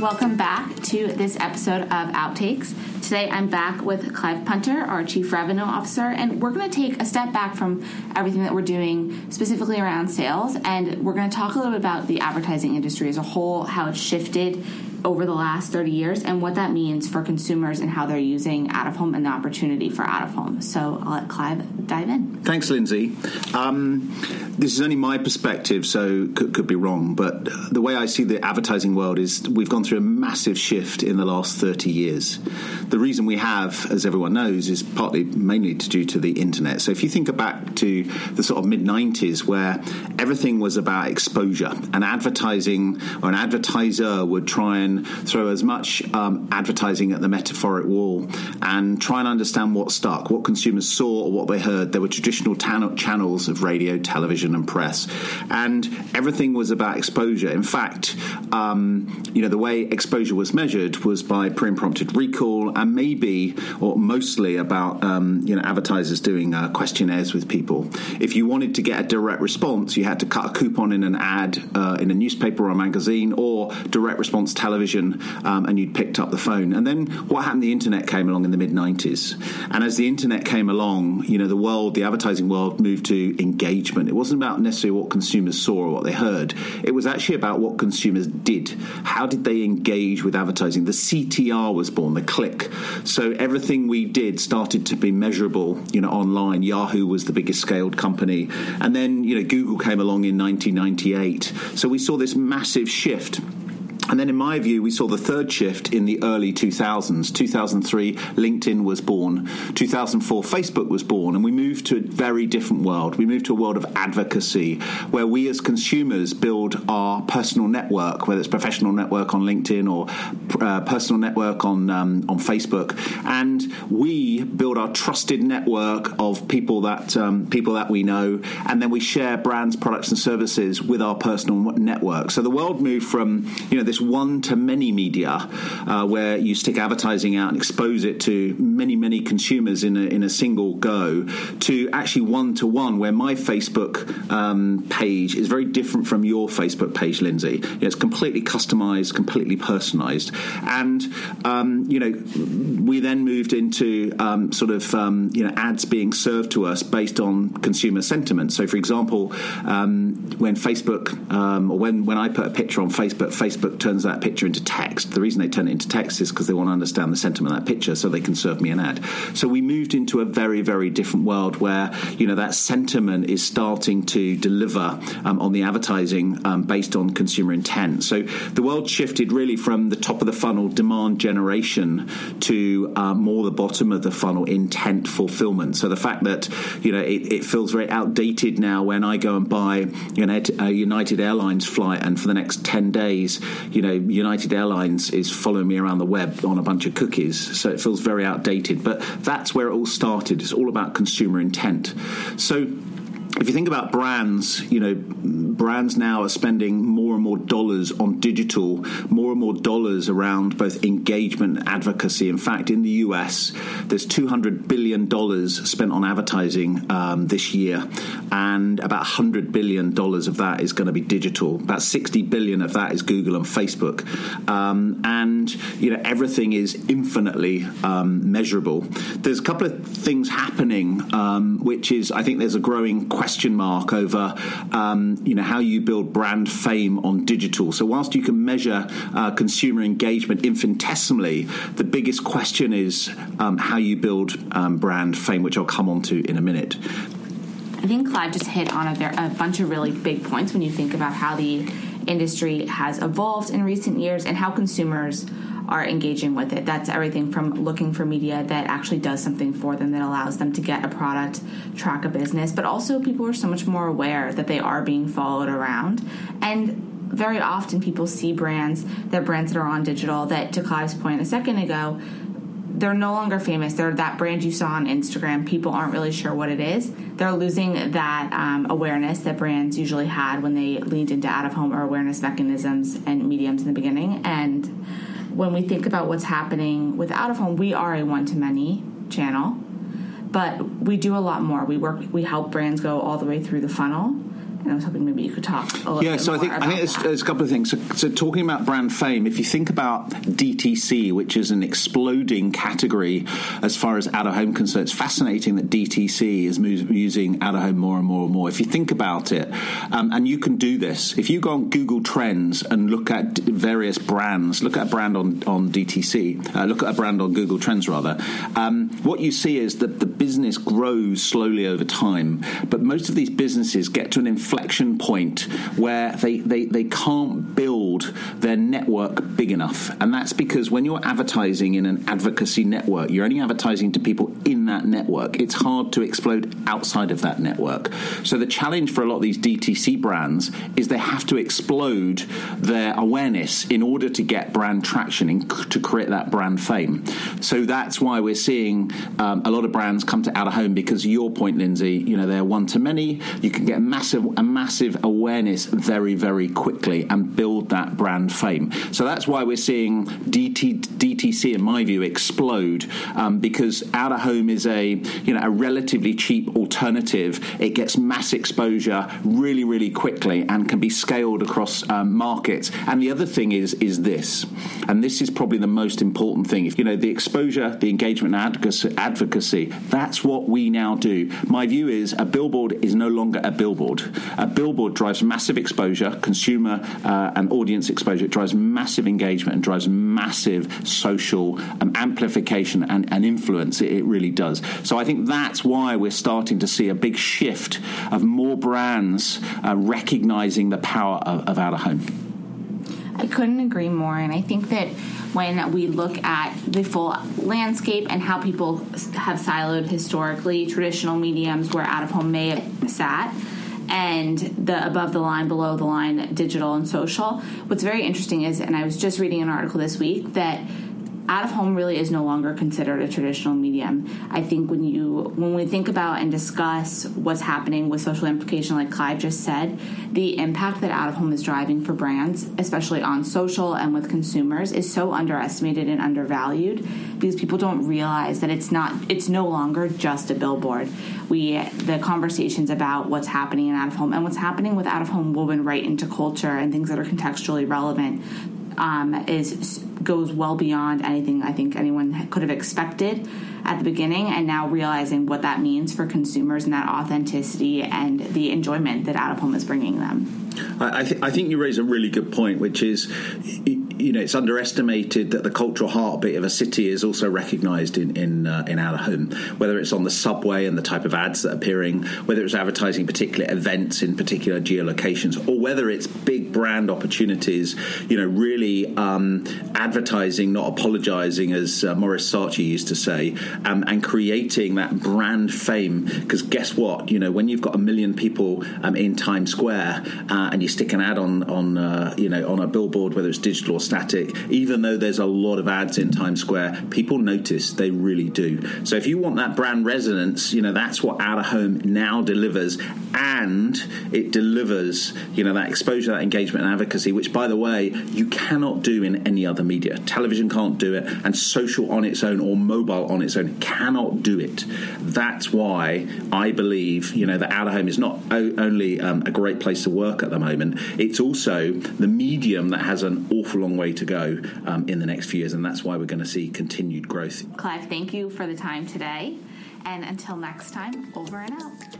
Welcome back to this episode of Outtakes. Today I'm back with Clive Punter, our Chief Revenue Officer, and we're going to take a step back from everything that we're doing specifically around sales, and we're going to talk a little bit about the advertising industry as a whole, how it's shifted over the last 30 years and what that means for consumers and how they're using out of home and the opportunity for out of home. So I'll let Clive dive in. Thanks, Lindsay. Um, this is only my perspective, so could, could, be wrong, but the way I see the advertising world is we've gone through a massive shift in the last 30 years. The reason we have, as everyone knows, is partly mainly due to the internet. So if you think back to the sort of mid 90s where everything was about exposure, and advertising or an advertiser would try and throw as much um, advertising at the metaphoric wall and try and understand what stuck, what consumers saw or what they heard. There were traditional tan- channels of radio, television, and press, and everything was about exposure. In fact, um, you know, the way exposure was measured was by pre-prompted recall and maybe or mostly about um, you know advertisers doing uh, questionnaires with people. If you wanted to get a direct response, you had to cut a coupon in an ad uh, in a newspaper or a magazine or direct response television television um, and you'd picked up the phone. And then what happened? The internet came along in the mid 90s. And as the internet came along, you know, the world, the advertising world moved to engagement. It wasn't about necessarily what consumers saw or what they heard, it was actually about what consumers did. How did they engage with advertising? The CTR was born, the click. So everything we did started to be measurable, you know, online. Yahoo was the biggest scaled company. And then, you know, Google came along in 1998. So we saw this massive shift and then, in my view, we saw the third shift in the early 2000s. 2003, LinkedIn was born. 2004, Facebook was born. And we moved to a very different world. We moved to a world of advocacy where we as consumers build our personal network, whether it's professional network on LinkedIn or uh, personal network on, um, on Facebook. And we build our trusted network of people that, um, people that we know. And then we share brands, products, and services with our personal network. So the world moved from, you know, this one to many media uh, where you stick advertising out and expose it to many, many consumers in a, in a single go to actually one to one, where my Facebook um, page is very different from your Facebook page, Lindsay. It's completely customized, completely personalized. And, um, you know, we then moved into um, sort of, um, you know, ads being served to us based on consumer sentiment. So, for example, um, when Facebook um, or when, when I put a picture on Facebook, Facebook turns that picture into text. The reason they turn it into text is because they want to understand the sentiment of that picture so they can serve me an ad. So we moved into a very, very different world where, you know, that sentiment is starting to deliver um, on the advertising um, based on consumer intent. So the world shifted really from the top of the funnel demand generation to uh, more the bottom of the funnel intent fulfillment. So the fact that, you know, it, it feels very outdated now when I go and buy you know, a United Airlines flight and for the next 10 days, you know, United Airlines is following me around the web on a bunch of cookies. So it feels very outdated. But that's where it all started. It's all about consumer intent. So if you think about brands, you know, brands now are spending more and more dollars on digital, more and more dollars around both engagement and advocacy. In fact, in the US, there's $200 billion spent on advertising um, this year, and about $100 billion of that is going to be digital. About 60 billion of that is Google and Facebook. Um, and, you know, everything is infinitely um, measurable. There's a couple of things happening, um, which is, I think there's a growing question mark over, um, you know, how you build brand fame on digital. So whilst you can measure uh, consumer engagement infinitesimally, the biggest question is um, how you build um, brand fame, which I'll come on to in a minute. I think Clive just hit on a, a bunch of really big points when you think about how the industry has evolved in recent years and how consumers are engaging with it. That's everything from looking for media that actually does something for them that allows them to get a product, track a business, but also people are so much more aware that they are being followed around. And very often people see brands, they're brands that are on digital that, to Clive's point a second ago, they're no longer famous. They're that brand you saw on Instagram. People aren't really sure what it is. They're losing that um, awareness that brands usually had when they leaned into out of home or awareness mechanisms and mediums in the beginning. And when we think about what's happening with out of home, we are a one to many channel, but we do a lot more. We work, we help brands go all the way through the funnel and I was hoping maybe you could talk a little yeah, so I think I think there's, there's a couple of things. So, so talking about brand fame, if you think about DTC, which is an exploding category as far as out of home concerned, it's fascinating that DTC is using out of home more and more and more. If you think about it, um, and you can do this, if you go on Google Trends and look at various brands, look at a brand on on DTC, uh, look at a brand on Google Trends rather. Um, what you see is that the business grows slowly over time, but most of these businesses get to an inflection point where they, they, they can't build their network big enough. And that's because when you're advertising in an advocacy network, you're only advertising to people in that network. It's hard to explode outside of that network. So the challenge for a lot of these DTC brands is they have to explode their awareness in order to get brand traction and to create that brand fame. So that's why we're seeing um, a lot of brands come to out of home because your point, Lindsay, you know, they're one to many. You can get massive a massive awareness very, very quickly and build that brand fame. So that's why we're seeing DT, DTC, in my view, explode um, because out of home is a you know a relatively cheap alternative. It gets mass exposure really, really quickly and can be scaled across um, markets. And the other thing is is this, and this is probably the most important thing. If you know the exposure, the engagement, and advocacy, advocacy, that's what we now do. My view is a billboard is no longer a billboard. A billboard drives massive exposure, consumer uh, and audience exposure. It drives massive engagement and drives massive social um, amplification and, and influence. It, it really does. So I think that's why we're starting to see a big shift of more brands uh, recognizing the power of, of out of home. I couldn't agree more. And I think that when we look at the full landscape and how people have siloed historically traditional mediums where out of home may have sat and the above the line, below the line, digital and social, what's very interesting is, and I was just reading an article this week that out of home really is no longer considered a traditional medium. I think when you when we think about and discuss what's happening with social amplification, like Clive just said, the impact that out of home is driving for brands, especially on social and with consumers, is so underestimated and undervalued because people don't realize that it's not it's no longer just a billboard. We the conversations about what's happening in out of home and what's happening with out of home woven right into culture and things that are contextually relevant um, is goes well beyond anything I think anyone could have expected at the beginning, and now realizing what that means for consumers and that authenticity and the enjoyment that out of home is bringing them. I, th- I think you raise a really good point, which is, you know, it's underestimated that the cultural heartbeat of a city is also recognised in in, uh, in home. Whether it's on the subway and the type of ads that are appearing, whether it's advertising particular events in particular geolocations, or whether it's big brand opportunities, you know, really um, advertising, not apologising, as uh, Maurice Saatchi used to say, um, and creating that brand fame. Because guess what? You know, when you've got a million people um, in Times Square uh, and you stick an ad on on uh, you know on a billboard, whether it's digital or static, even though there's a lot of ads in Times Square, people notice. They really do. So if you want that brand resonance, you know that's what out of home now delivers, and it delivers you know that exposure, that engagement, and advocacy, which by the way you cannot do in any other media. Television can't do it, and social on its own or mobile on its own cannot do it. That's why I believe you know that out of home is not only um, a great place to work at the moment. It's also the medium that has an awful long way to go um, in the next few years, and that's why we're going to see continued growth. Clive, thank you for the time today. And until next time, over and out.